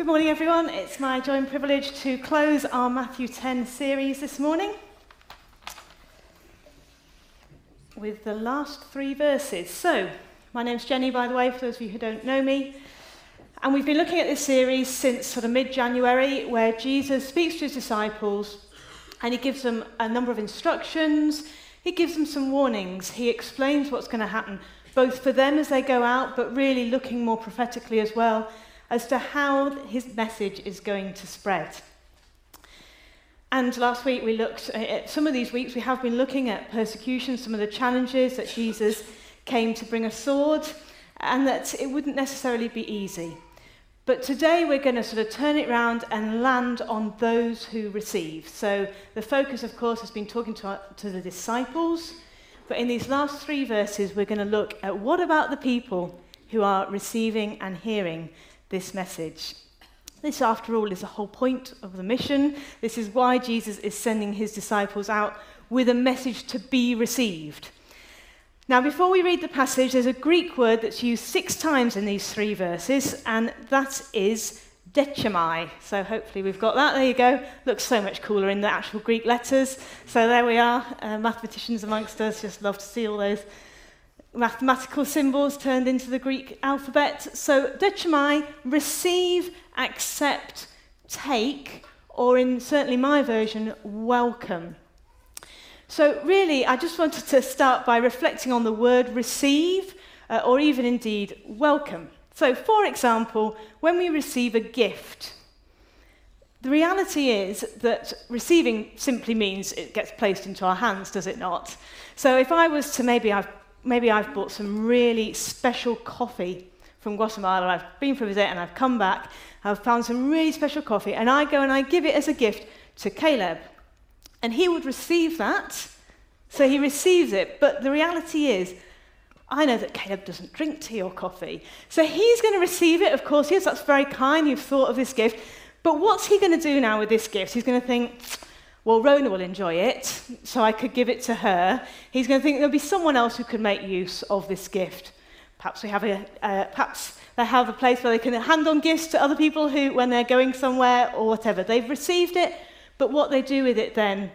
Good morning, everyone. It's my joy and privilege to close our Matthew 10 series this morning with the last three verses. So, my name's Jenny, by the way, for those of you who don't know me. And we've been looking at this series since sort of mid January, where Jesus speaks to his disciples and he gives them a number of instructions, he gives them some warnings, he explains what's going to happen, both for them as they go out, but really looking more prophetically as well as to how his message is going to spread. And last week we looked at some of these weeks, we have been looking at persecution, some of the challenges that Jesus came to bring a sword, and that it wouldn't necessarily be easy. But today we're going to sort of turn it around and land on those who receive. So the focus, of course, has been talking to, our, to the disciples. But in these last three verses, we're going to look at what about the people who are receiving and hearing this message. This, after all, is the whole point of the mission. This is why Jesus is sending his disciples out with a message to be received. Now, before we read the passage, there's a Greek word that's used six times in these three verses, and that is dechomai. So hopefully we've got that. There you go. Looks so much cooler in the actual Greek letters. So there we are. Uh, mathematicians amongst us just love to see all those mathematical symbols turned into the Greek alphabet. So dechomai, receive, accept, take, or in certainly my version, welcome. So, really, I just wanted to start by reflecting on the word receive, uh, or even indeed welcome. So, for example, when we receive a gift, the reality is that receiving simply means it gets placed into our hands, does it not? So, if I was to maybe I've, maybe I've bought some really special coffee from Guatemala, I've been for a visit and I've come back, I've found some really special coffee, and I go and I give it as a gift to Caleb. And he would receive that. So he receives it. But the reality is, I know that Caleb doesn't drink tea or coffee. So he's going to receive it, of course. Yes, that's very kind. You've thought of this gift. But what's he going to do now with this gift? He's going to think, well, Rona will enjoy it, so I could give it to her. He's going to think there'll be someone else who could make use of this gift. Perhaps we have a, uh, perhaps they have a place where they can hand on gifts to other people who, when they're going somewhere or whatever, they've received it, but what they do with it then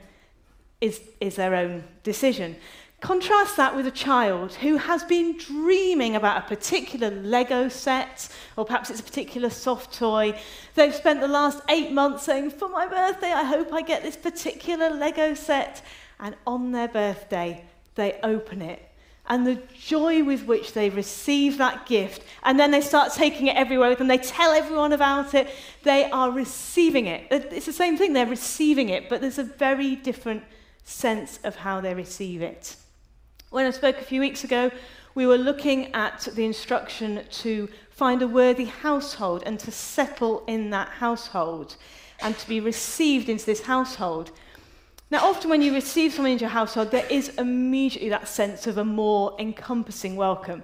is, is their own decision. Contrast that with a child who has been dreaming about a particular Lego set, or perhaps it's a particular soft toy. They've spent the last eight months saying, For my birthday, I hope I get this particular Lego set. And on their birthday, they open it and the joy with which they receive that gift, and then they start taking it everywhere with them, they tell everyone about it, they are receiving it. It's the same thing, they're receiving it, but there's a very different sense of how they receive it. When I spoke a few weeks ago, we were looking at the instruction to find a worthy household and to settle in that household and to be received into this household. Now, often when you receive someone into your household, there is immediately that sense of a more encompassing welcome.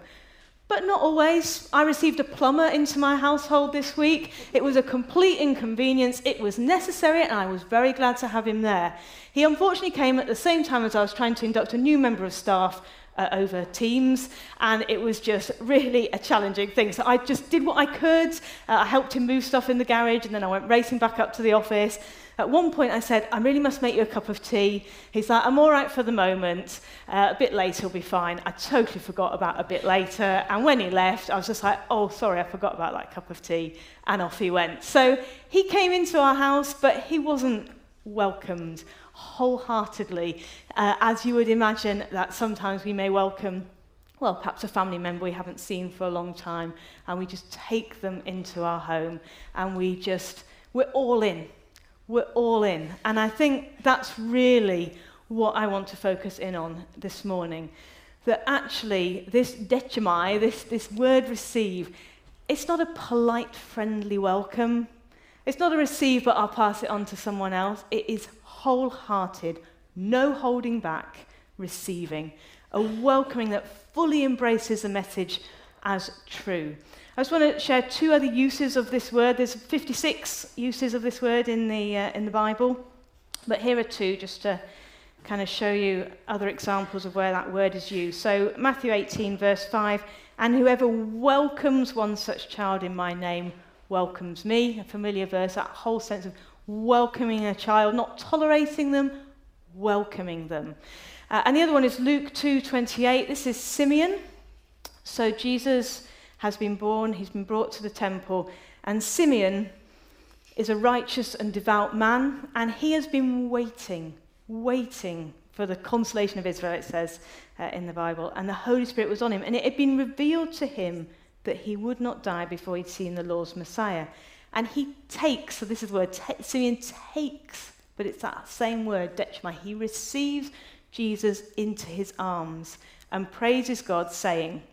But not always. I received a plumber into my household this week. It was a complete inconvenience. It was necessary, and I was very glad to have him there. He unfortunately came at the same time as I was trying to induct a new member of staff uh, over Teams, and it was just really a challenging thing. So I just did what I could. Uh, I helped him move stuff in the garage, and then I went racing back up to the office. At one point, I said, I really must make you a cup of tea. He's like, I'm all right for the moment. Uh, a bit later will be fine. I totally forgot about a bit later. And when he left, I was just like, oh, sorry, I forgot about that cup of tea. And off he went. So he came into our house, but he wasn't welcomed wholeheartedly, uh, as you would imagine that sometimes we may welcome well, perhaps a family member we haven't seen for a long time, and we just take them into our home and we just, we're all in. We're all in. And I think that's really what I want to focus in on this morning. That actually, this dechomai, this, this word receive, it's not a polite, friendly welcome. It's not a receive, but I'll pass it on to someone else. It is wholehearted, no holding back, receiving, a welcoming that fully embraces the message as true. I just want to share two other uses of this word. There's 56 uses of this word in the, uh, in the Bible, but here are two just to kind of show you other examples of where that word is used. So, Matthew 18, verse 5 And whoever welcomes one such child in my name welcomes me, a familiar verse, that whole sense of welcoming a child, not tolerating them, welcoming them. Uh, and the other one is Luke 2:28. This is Simeon. So Jesus has been born, he's been brought to the temple, and Simeon is a righteous and devout man, and he has been waiting, waiting for the consolation of Israel, it says uh, in the Bible. And the Holy Spirit was on him, and it had been revealed to him that he would not die before he'd seen the Lord's Messiah. And he takes, so this is the word, Simeon takes, but it's that same word, dechomai. He receives Jesus into his arms and praises God, saying,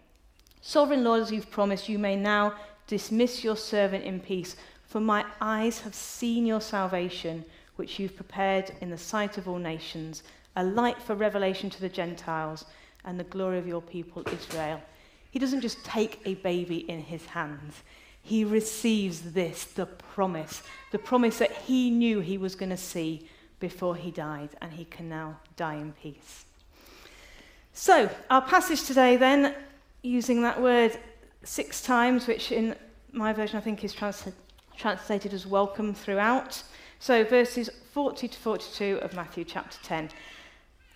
Sovereign Lord, as you've promised, you may now dismiss your servant in peace, for my eyes have seen your salvation, which you've prepared in the sight of all nations, a light for revelation to the Gentiles and the glory of your people Israel. He doesn't just take a baby in his hands. He receives this, the promise, the promise that he knew he was going to see before he died, and he can now die in peace. So, our passage today, then, using that word six times, which in my version I think is trans- translated as welcome throughout. So, verses 40 to 42 of Matthew chapter 10.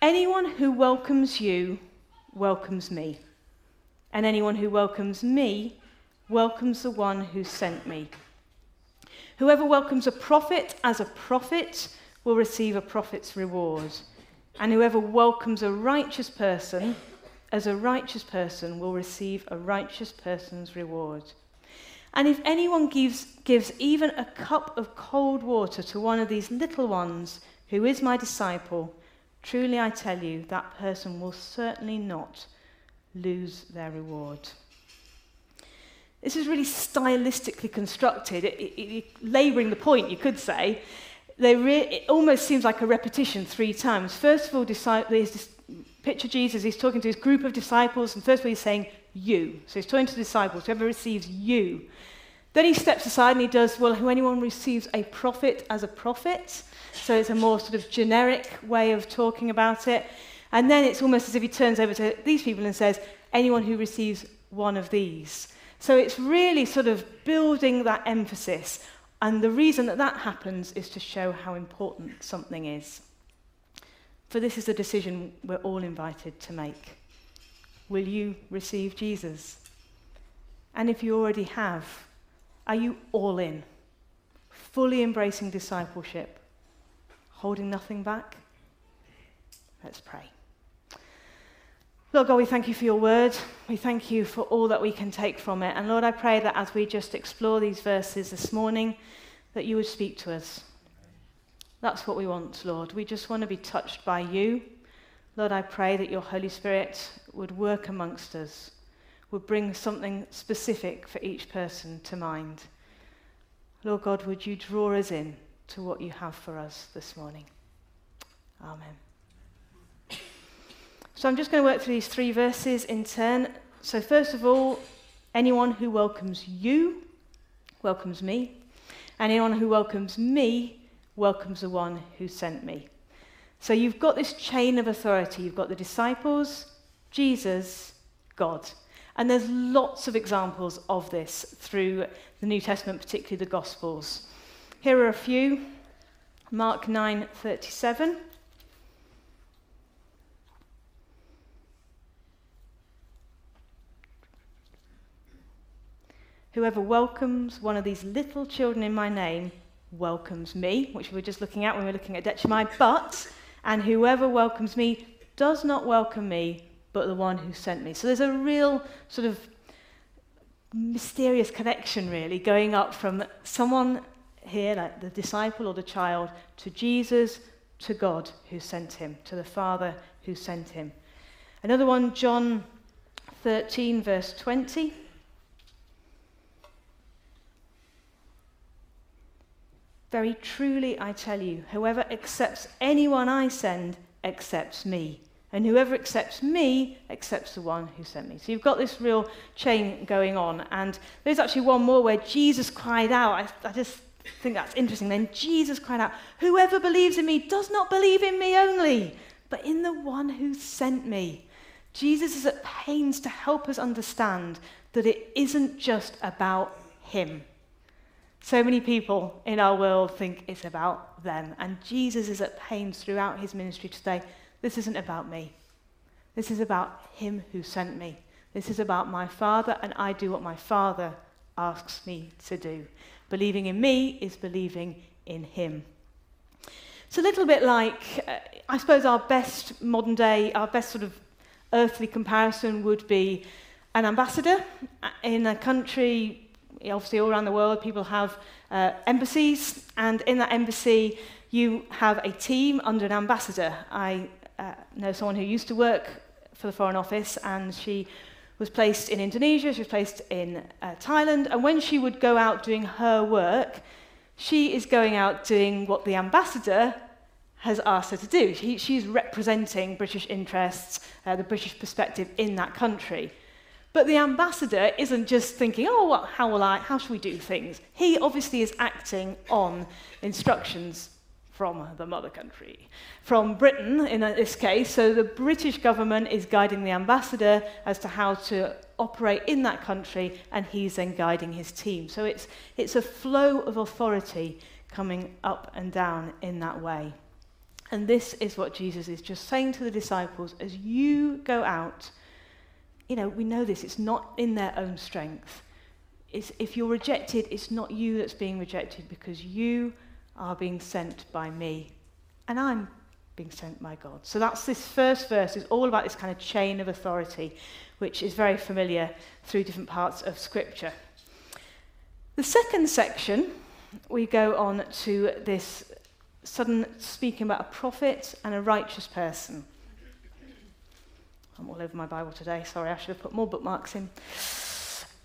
Anyone who welcomes you welcomes me, and anyone who welcomes me welcomes the one who sent me. Whoever welcomes a prophet as a prophet will receive a prophet's reward, and whoever welcomes a righteous person as a righteous person will receive a righteous person's reward. And if anyone gives, gives even a cup of cold water to one of these little ones who is my disciple, truly I tell you, that person will certainly not lose their reward. This is really stylistically constructed, it, it, it, labouring the point, you could say. Re- it almost seems like a repetition three times. First of all, there's this picture Jesus, he's talking to his group of disciples, and first of all, he's saying, You. So he's talking to the disciples, whoever receives you. Then he steps aside and he does, Well, who anyone receives a prophet as a prophet. So it's a more sort of generic way of talking about it. And then it's almost as if he turns over to these people and says, Anyone who receives one of these. So it's really sort of building that emphasis. And the reason that that happens is to show how important something is. For this is a decision we're all invited to make. Will you receive Jesus? And if you already have, are you all in? Fully embracing discipleship? Holding nothing back? Let's pray. Lord God, we thank you for your word. We thank you for all that we can take from it. And Lord, I pray that as we just explore these verses this morning, that you would speak to us. That's what we want, Lord. We just want to be touched by you. Lord, I pray that your Holy Spirit would work amongst us, would bring something specific for each person to mind. Lord God, would you draw us in to what you have for us this morning? Amen. So I'm just going to work through these three verses in turn. So, first of all, anyone who welcomes you welcomes me, anyone who welcomes me welcomes the one who sent me. So, you've got this chain of authority. You've got the disciples, Jesus, God. And there's lots of examples of this through the New Testament, particularly the Gospels. Here are a few. Mark 9:37. Whoever welcomes one of these little children in my name welcomes me, which we were just looking at when we were looking at Dechomai, but, and whoever welcomes me does not welcome me, but the one who sent me. So there's a real sort of mysterious connection, really, going up from someone here, like the disciple or the child, to Jesus, to God who sent him, to the Father who sent him. Another one, John 13, verse 20. Very truly, I tell you, whoever accepts anyone I send accepts me. And whoever accepts me accepts the one who sent me. So you've got this real chain going on. And there's actually one more where Jesus cried out. I, I just think that's interesting. Then Jesus cried out, Whoever believes in me does not believe in me only, but in the one who sent me. Jesus is at pains to help us understand that it isn't just about him. So many people in our world think it's about them. And Jesus is at pains throughout his ministry to say, This isn't about me. This is about him who sent me. This is about my Father, and I do what my Father asks me to do. Believing in me is believing in him. It's a little bit like, uh, I suppose, our best modern day, our best sort of earthly comparison would be an ambassador in a country, obviously all around the world, people have uh, embassies, and in that embassy, you have a team under an ambassador. I uh, know someone who used to work for the Foreign Office, and she was placed in Indonesia, she was placed in uh, Thailand, and when she would go out doing her work, she is going out doing what the ambassador has asked her to do. She, she's representing British interests, uh, the British perspective in that country. But the ambassador isn't just thinking, oh, what, how will I, how should we do things? He obviously is acting on instructions from the mother country, from Britain in this case. So the British government is guiding the ambassador as to how to operate in that country, and he's then guiding his team. So it's, it's a flow of authority coming up and down in that way. And this is what Jesus is just saying to the disciples as you go out. You know, we know this, it's not in their own strength. It's, if you're rejected, it's not you that's being rejected because you are being sent by me. And I'm being sent by God. So that's this first verse is all about this kind of chain of authority, which is very familiar through different parts of Scripture. The second section, we go on to this sudden speaking about a prophet and a righteous person. I'm all over my Bible today. Sorry, I should have put more bookmarks in.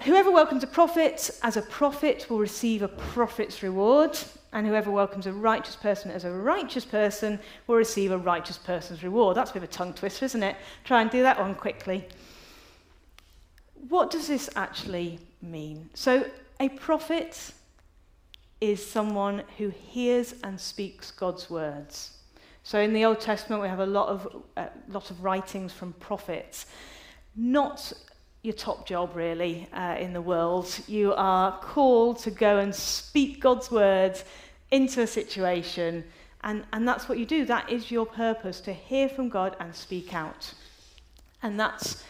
Whoever welcomes a prophet as a prophet will receive a prophet's reward, and whoever welcomes a righteous person as a righteous person will receive a righteous person's reward. That's a bit of a tongue twister, isn't it? Try and do that one quickly. What does this actually mean? So, a prophet is someone who hears and speaks God's words. So in the Old Testament, we have a lot of, uh, lot of writings from prophets. Not your top job, really, uh, in the world. You are called to go and speak God's words into a situation, and, and that's what you do. That is your purpose, to hear from God and speak out. And that's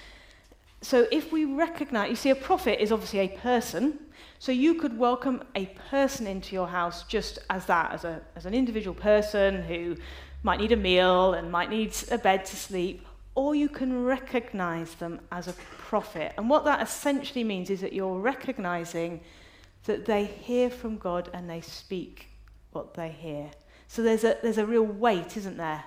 so if we recognize, you see, a prophet is obviously a person, so you could welcome a person into your house just as that, as, a, as an individual person who might need a meal and might need a bed to sleep, or you can recognize them as a prophet. And what that essentially means is that you're recognizing that they hear from God and they speak what they hear. So there's a, there's a real weight, isn't there?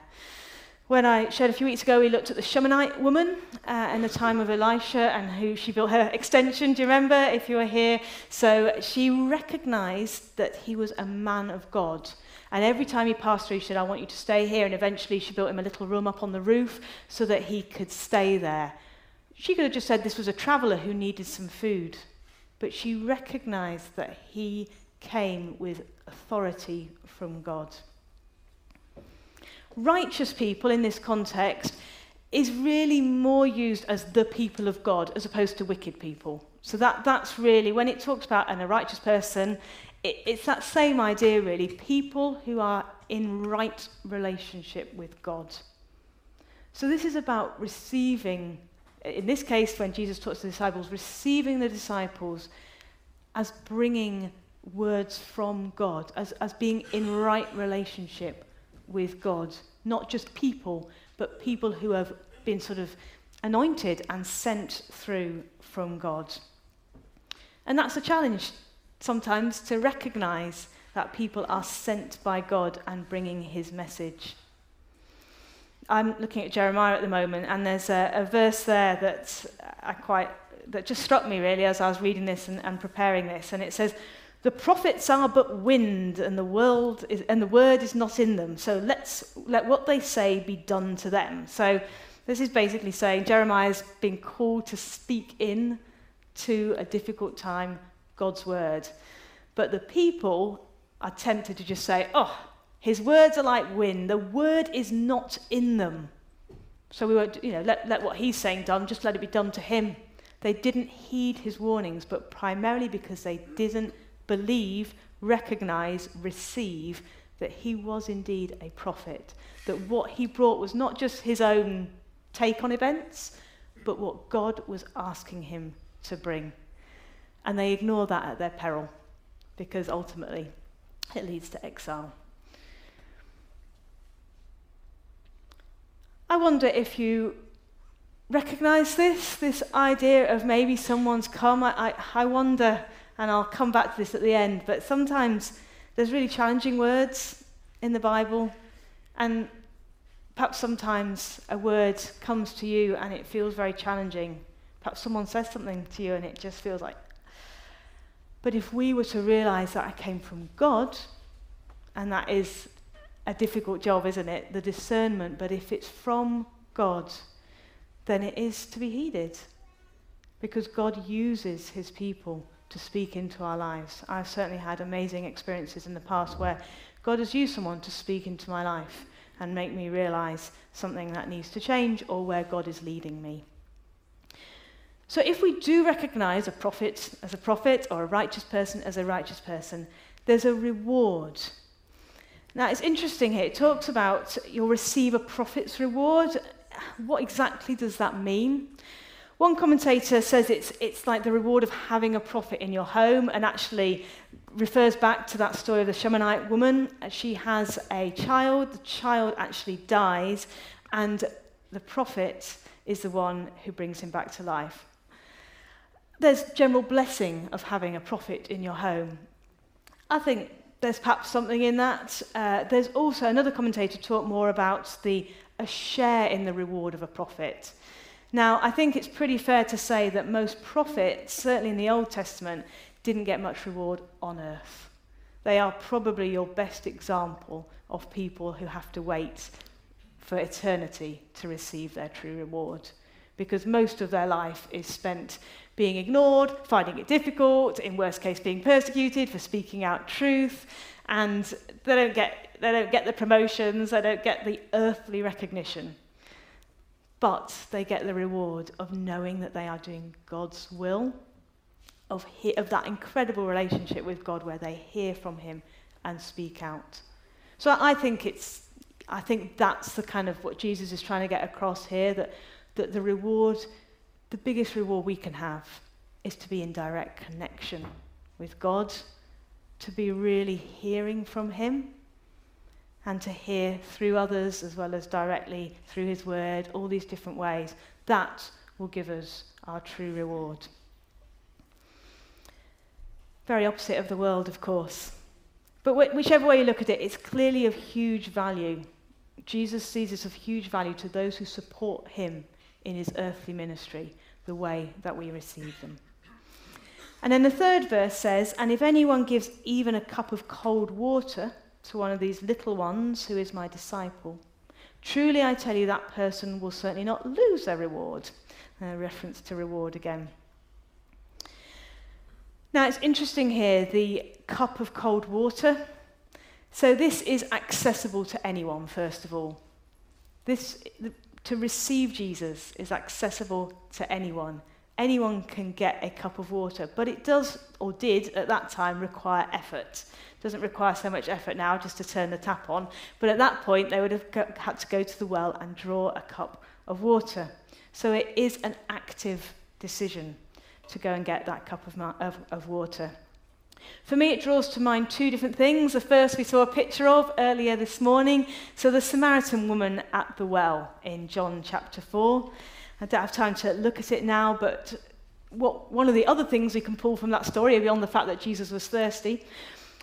When I shared a few weeks ago, we looked at the Shunammite woman uh, in the time of Elisha and who she built her extension. Do you remember if you were here? So she recognized that he was a man of God. And every time he passed through, she said, I want you to stay here. And eventually she built him a little room up on the roof so that he could stay there. She could have just said this was a traveler who needed some food. But she recognized that he came with authority from God righteous people in this context is really more used as the people of God as opposed to wicked people. So that, that's really, when it talks about an, a righteous person, it, it's that same idea really. People who are in right relationship with God. So this is about receiving, in this case, when Jesus talks to the disciples, receiving the disciples as bringing words from God, as, as being in right relationship with God. Not just people, but people who have been sort of anointed and sent through from God. And that's a challenge sometimes to recognize that people are sent by God and bringing his message. I'm looking at Jeremiah at the moment, and there's a, a verse there that I quite that just struck me really as I was reading this and, and preparing this, and it says, the prophets are but wind, and the world is, and the word is not in them. So let's let what they say be done to them. So this is basically saying Jeremiah's been called to speak in to a difficult time God's word. But the people are tempted to just say, oh, his words are like wind. The word is not in them. So we won't, you know, let, let what he's saying done, just let it be done to him. They didn't heed his warnings, but primarily because they didn't believe recognize, receive that he was indeed a prophet, that what he brought was not just his own take on events, but what God was asking him to bring. And they ignore that at their peril because ultimately it leads to exile. I wonder if you recognize this, this idea of maybe someone's come. I, I, I wonder, and I'll come back to this at the end, but sometimes there's really challenging words in the Bible, and perhaps sometimes a word comes to you and it feels very challenging. Perhaps someone says something to you and it just feels like. But if we were to realize that I came from God, and that is a difficult job, isn't it? The discernment, but if it's from God, then it is to be heeded. Because God uses his people to speak into our lives. I've certainly had amazing experiences in the past where God has used someone to speak into my life and make me realize something that needs to change or where God is leading me. So, if we do recognize a prophet as a prophet or a righteous person as a righteous person, there's a reward. Now, it's interesting here. It talks about you'll receive a prophet's reward. What exactly does that mean? One commentator says it's, it's like the reward of having a prophet in your home and actually refers back to that story of the Shunammite woman. She has a child, the child actually dies, and the prophet is the one who brings him back to life. There's general blessing of having a prophet in your home. I think there's perhaps something in that. Uh, there's also another commentator talk more about the a share in the reward of a prophet. Now, I think it's pretty fair to say that most prophets, certainly in the Old Testament, didn't get much reward on earth. They are probably your best example of people who have to wait for eternity to receive their true reward. Because most of their life is spent being ignored, finding it difficult, in worst case being persecuted for speaking out truth, and they don't get, they don't get the promotions, they don't get the earthly recognition but they get the reward of knowing that they are doing God's will, of, he- of that incredible relationship with God where they hear from Him and speak out. So I think it's, I think that's the kind of what Jesus is trying to get across here that, that the reward, the biggest reward we can have is to be in direct connection with God, to be really hearing from Him and to hear through others as well as directly through His Word, all these different ways, that will give us our true reward. Very opposite of the world, of course. But wh- whichever way you look at it, it's clearly of huge value. Jesus sees it of huge value to those who support him in his earthly ministry, the way that we receive them. And then the third verse says, And if anyone gives even a cup of cold water to one of these little ones who is my disciple. Truly, I tell you, that person will certainly not lose their reward. A reference to reward again. Now, it's interesting here the cup of cold water. So, this is accessible to anyone, first of all. This, to receive Jesus is accessible to anyone. Anyone can get a cup of water, but it does, or did at that time, require effort doesn't require so much effort now just to turn the tap on. But at that point, they would have had to go to the well and draw a cup of water. So it is an active decision to go and get that cup of, of, of water. For me, it draws to mind two different things. The first we saw a picture of earlier this morning. So, the Samaritan woman at the well in John chapter 4. I don't have time to look at it now, but what, one of the other things we can pull from that story, beyond the fact that Jesus was thirsty,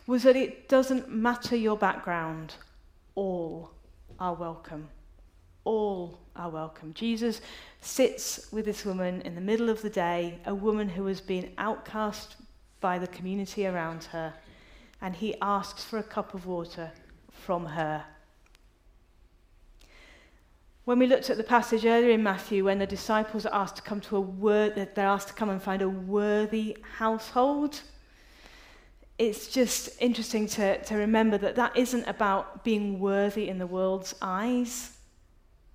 was that it doesn't matter your background, all are welcome. All are welcome. Jesus sits with this woman in the middle of the day, a woman who has been outcast by the community around her, and he asks for a cup of water from her. When we looked at the passage earlier in Matthew, when the disciples are asked to come to a word, they're asked to come and find a worthy household it's just interesting to, to remember that that isn't about being worthy in the world's eyes,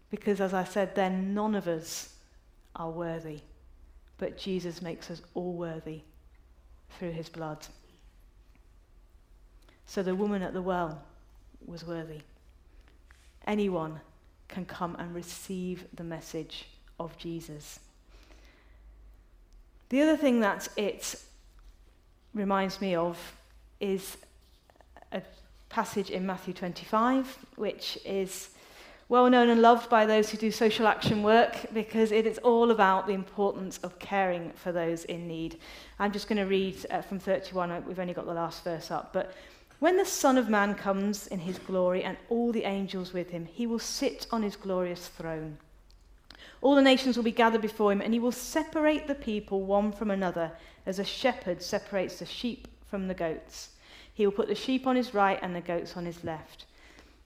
because as I said, then none of us are worthy. But Jesus makes us all worthy through his blood. So the woman at the well was worthy. Anyone can come and receive the message of Jesus. The other thing that it reminds me of is a passage in Matthew 25, which is well known and loved by those who do social action work because it is all about the importance of caring for those in need. I'm just going to read uh, from 31, we've only got the last verse up, but when the Son of Man comes in his glory and all the angels with him, he will sit on his glorious throne. All the nations will be gathered before him, and he will separate the people one from another, as a shepherd separates the sheep from the goats. He will put the sheep on his right and the goats on his left.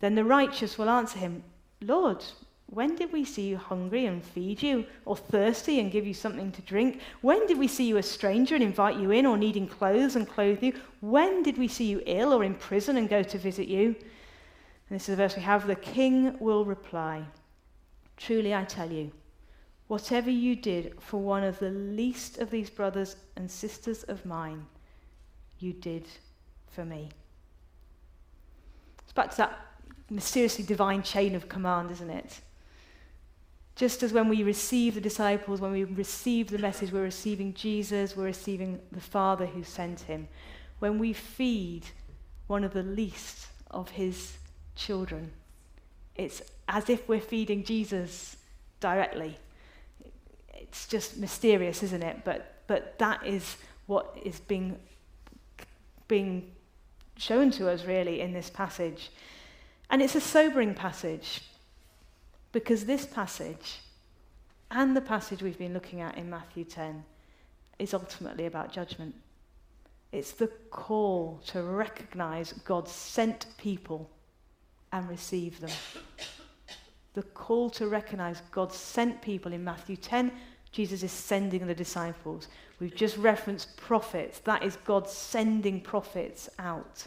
Then the righteous will answer him, Lord, when did we see you hungry and feed you, or thirsty and give you something to drink? When did we see you a stranger and invite you in, or needing clothes and clothe you? When did we see you ill or in prison and go to visit you? And this is the verse we have The king will reply, Truly I tell you, Whatever you did for one of the least of these brothers and sisters of mine, you did for me. It's back to that mysteriously divine chain of command, isn't it? Just as when we receive the disciples, when we receive the message, we're receiving Jesus, we're receiving the Father who sent him. When we feed one of the least of his children, it's as if we're feeding Jesus directly it's just mysterious, isn't it? But, but that is what is being, being shown to us, really, in this passage. And it's a sobering passage because this passage and the passage we've been looking at in Matthew 10 is ultimately about judgment. It's the call to recognize God's sent people and receive them. The call to recognize God's sent people in Matthew 10 Jesus is sending the disciples. We've just referenced prophets. That is God sending prophets out.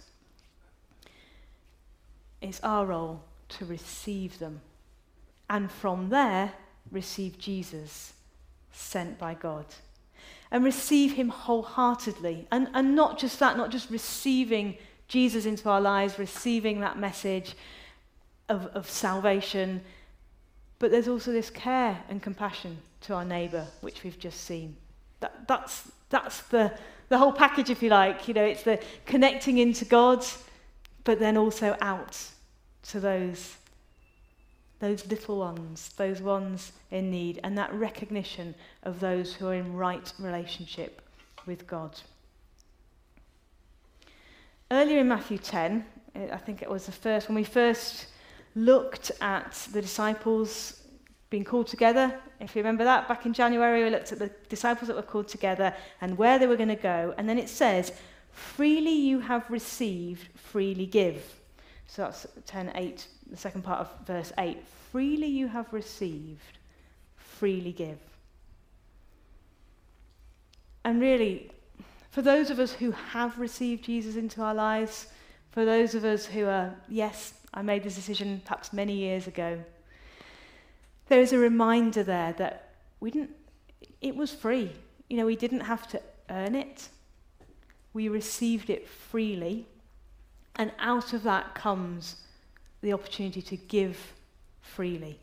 It's our role to receive them. And from there, receive Jesus, sent by God. And receive him wholeheartedly. And, and not just that, not just receiving Jesus into our lives, receiving that message of, of salvation, but there's also this care and compassion to our neighbour, which we've just seen. That, that's that's the, the whole package, if you like. You know, it's the connecting into God, but then also out to those, those little ones, those ones in need, and that recognition of those who are in right relationship with God. Earlier in Matthew 10, I think it was the first, when we first looked at the disciples being called together. If you remember that, back in January, we looked at the disciples that were called together and where they were going to go. And then it says, freely you have received, freely give. So that's 10, 8, the second part of verse 8. Freely you have received, freely give. And really, for those of us who have received Jesus into our lives, for those of us who are, yes, I made this decision perhaps many years ago. There is a reminder there that we didn't, it was free. You know, we didn't have to earn it. We received it freely. And out of that comes the opportunity to give freely.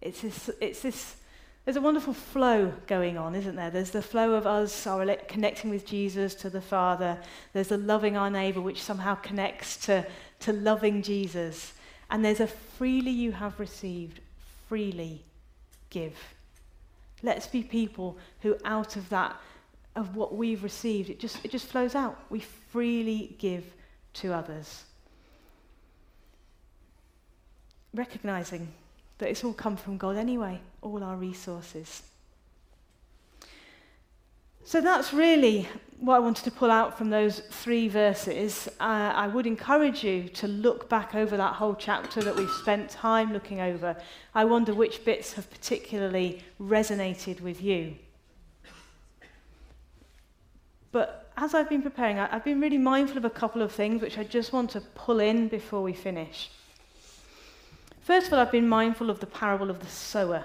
It's this, it's this there's a wonderful flow going on, isn't there? There's the flow of us our connecting with Jesus to the Father. There's the loving our neighbour, which somehow connects to, to loving Jesus. And there's a freely you have received, freely give. Let's be people who, out of that, of what we've received, it just, it just flows out. We freely give to others. Recognizing that it's all come from God anyway, all our resources. So that's really what I wanted to pull out from those three verses. Uh, I would encourage you to look back over that whole chapter that we've spent time looking over. I wonder which bits have particularly resonated with you. But as I've been preparing, I've been really mindful of a couple of things which I just want to pull in before we finish. First of all, I've been mindful of the parable of the sower.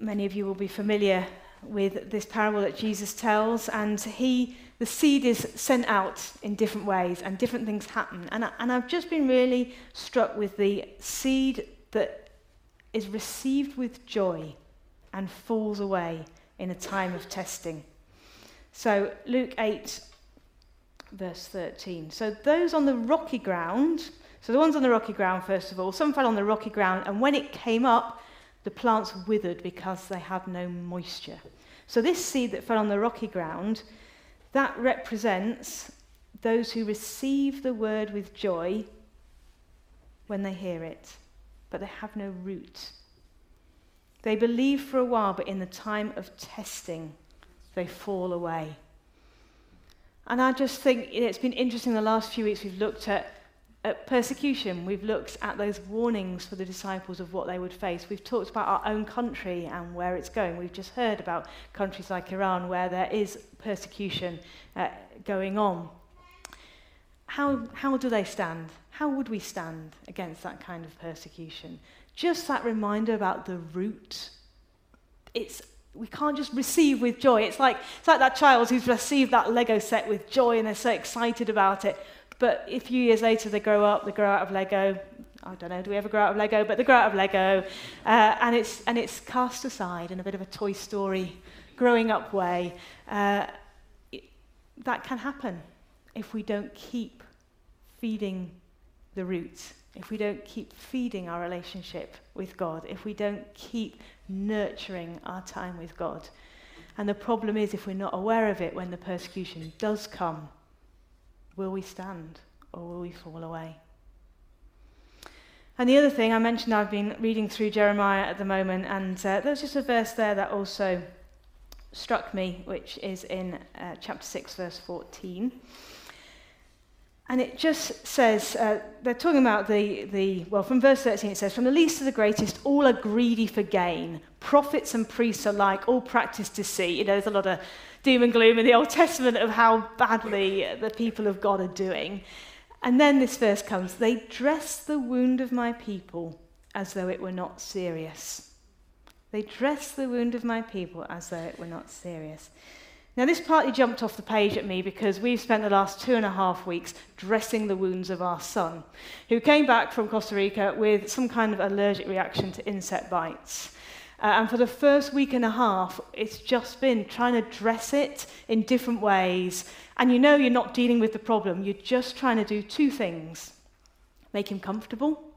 Many of you will be familiar with this parable that Jesus tells, and he, the seed is sent out in different ways, and different things happen. And, I, and I've just been really struck with the seed that is received with joy and falls away in a time of testing. So, Luke 8, verse 13. So, those on the rocky ground, so the ones on the rocky ground, first of all, some fell on the rocky ground, and when it came up, the plants withered because they had no moisture. So, this seed that fell on the rocky ground, that represents those who receive the word with joy when they hear it, but they have no root. They believe for a while, but in the time of testing, they fall away. And I just think it's been interesting the last few weeks we've looked at, at persecution. We've looked at those warnings for the disciples of what they would face. We've talked about our own country and where it's going. We've just heard about countries like Iran where there is persecution uh, going on. How, how do they stand? How would we stand against that kind of persecution? Just that reminder about the root. It's, we can't just receive with joy. It's like, it's like that child who's received that Lego set with joy and they're so excited about it. But a few years later, they grow up, they grow out of Lego. I don't know, do we ever grow out of Lego? But they grow out of Lego. Uh, and, it's, and it's cast aside in a bit of a Toy Story growing up way. Uh, it, that can happen if we don't keep feeding the roots if we don't keep feeding our relationship with God, if we don't keep nurturing our time with God. And the problem is, if we're not aware of it when the persecution does come, will we stand or will we fall away? And the other thing I mentioned, I've been reading through Jeremiah at the moment, and uh, there's just a verse there that also struck me, which is in uh, chapter 6, verse 14. And it just says, uh, they're talking about the, the, well, from verse 13 it says, From the least to the greatest, all are greedy for gain. Prophets and priests alike, all practice deceit. You know, there's a lot of doom and gloom in the Old Testament of how badly the people of God are doing. And then this verse comes, They dress the wound of my people as though it were not serious. They dress the wound of my people as though it were not serious. Now, this partly jumped off the page at me because we've spent the last two and a half weeks dressing the wounds of our son, who came back from Costa Rica with some kind of allergic reaction to insect bites. Uh, and for the first week and a half, it's just been trying to dress it in different ways. And you know you're not dealing with the problem, you're just trying to do two things make him comfortable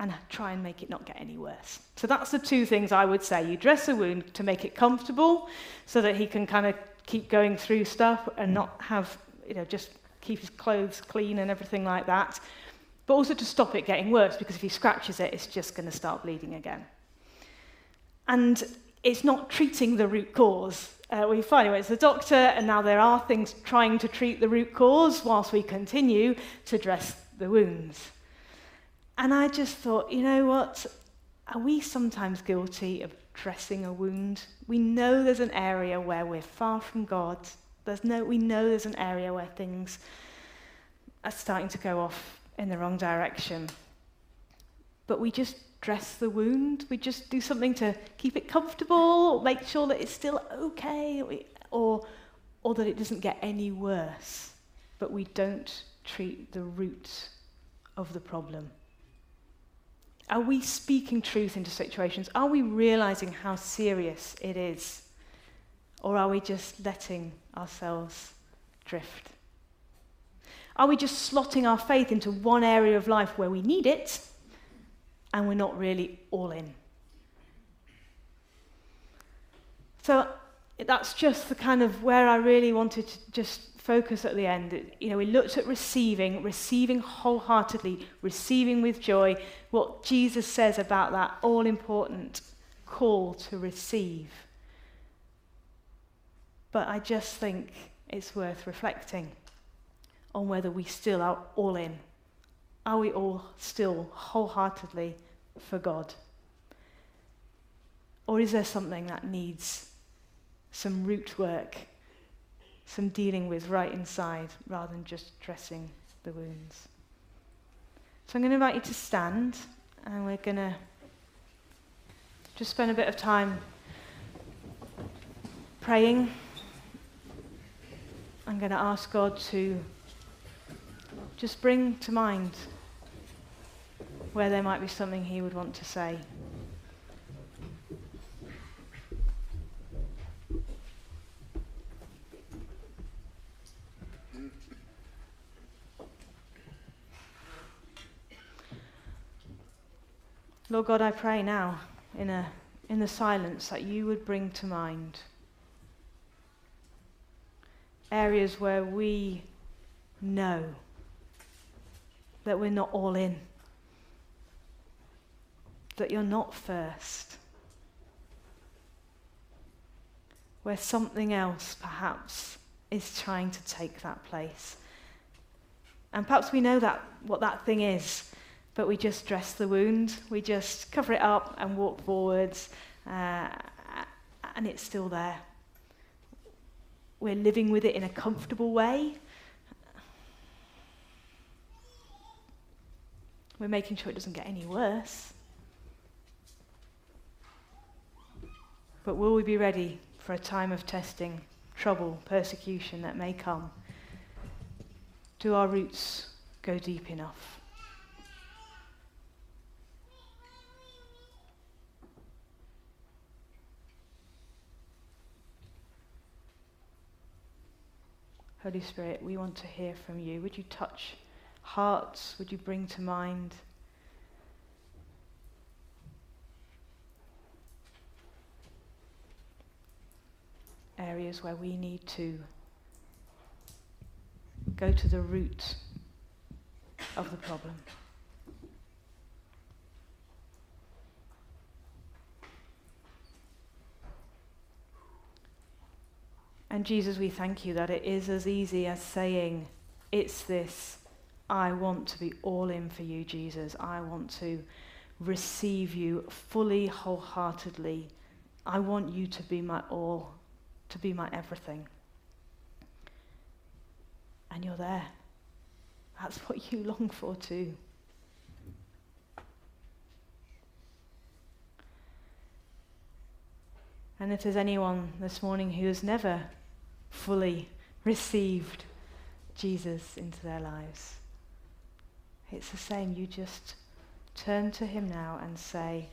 and try and make it not get any worse. So that's the two things I would say. You dress a wound to make it comfortable so that he can kind of keep going through stuff and not have, you know, just keep his clothes clean and everything like that. But also to stop it getting worse because if he scratches it, it's just going to start bleeding again. And it's not treating the root cause. Uh, we finally went to the doctor, and now there are things trying to treat the root cause whilst we continue to dress the wounds. And I just thought, you know what? Are we sometimes guilty of dressing a wound? We know there's an area where we're far from God. There's no, we know there's an area where things are starting to go off in the wrong direction. But we just dress the wound. We just do something to keep it comfortable, make sure that it's still okay, or, or that it doesn't get any worse. But we don't treat the root of the problem. Are we speaking truth into situations? Are we realizing how serious it is? Or are we just letting ourselves drift? Are we just slotting our faith into one area of life where we need it and we're not really all in? So that's just the kind of where I really wanted to just focus at the end. You know, we looked at receiving, receiving wholeheartedly, receiving with joy, what Jesus says about that all important call to receive. But I just think it's worth reflecting on whether we still are all in. Are we all still wholeheartedly for God? Or is there something that needs some root work, some dealing with right inside, rather than just dressing the wounds? So I'm going to invite you to stand, and we're going to just spend a bit of time praying. I'm going to ask God to just bring to mind where there might be something He would want to say. Lord God, I pray now in, a, in the silence that you would bring to mind areas where we know that we're not all in, that you're not first, where something else perhaps is trying to take that place. And perhaps we know that what that thing is, but we just dress the wound, we just cover it up and walk forwards, uh, and it's still there. We're living with it in a comfortable way. We're making sure it doesn't get any worse. But will we be ready for a time of testing, trouble, persecution that may come? Do our roots go deep enough? Holy Spirit, we want to hear from you. Would you touch hearts? Would you bring to mind? Areas where we need to go to the root of the problem. And Jesus, we thank you that it is as easy as saying, It's this. I want to be all in for you, Jesus. I want to receive you fully, wholeheartedly. I want you to be my all, to be my everything. And you're there. That's what you long for too. And if there's anyone this morning who has never fully received Jesus into their lives. It's the same. You just turn to Him now and say,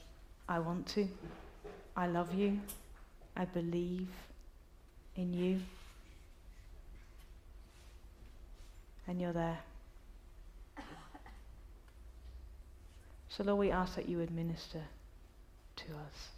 I want to. I love you. I believe in you. And you're there. So, Lord, we ask that you would minister to us.